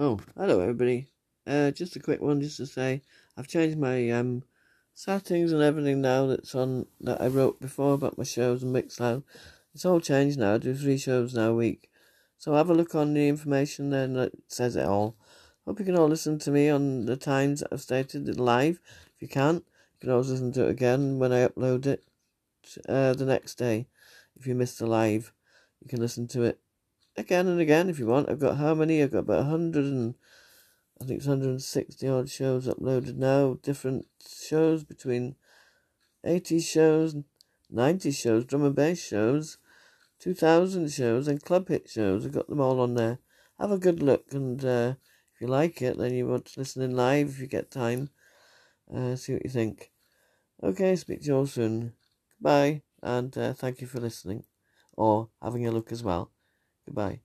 Oh, hello everybody. Uh, just a quick one, just to say I've changed my um settings and everything now. That's on that I wrote before about my shows and Mixcloud. It's all changed now. I do three shows now a week. So have a look on the information there, that says it all. Hope you can all listen to me on the times that I've stated live. If you can't, you can always listen to it again when I upload it uh, the next day. If you missed the live, you can listen to it again and again if you want. I've got how many? I've got about 100 and I think it's 160 odd shows uploaded now. Different shows between 80 shows, 90 shows, drum and bass shows, 2000 shows, and club hit shows. I've got them all on there. Have a good look, and uh, if you like it, then you want to listen in live if you get time. Uh, see what you think. Okay, speak to you all soon. Goodbye, and uh, thank you for listening or having a look as well. Goodbye.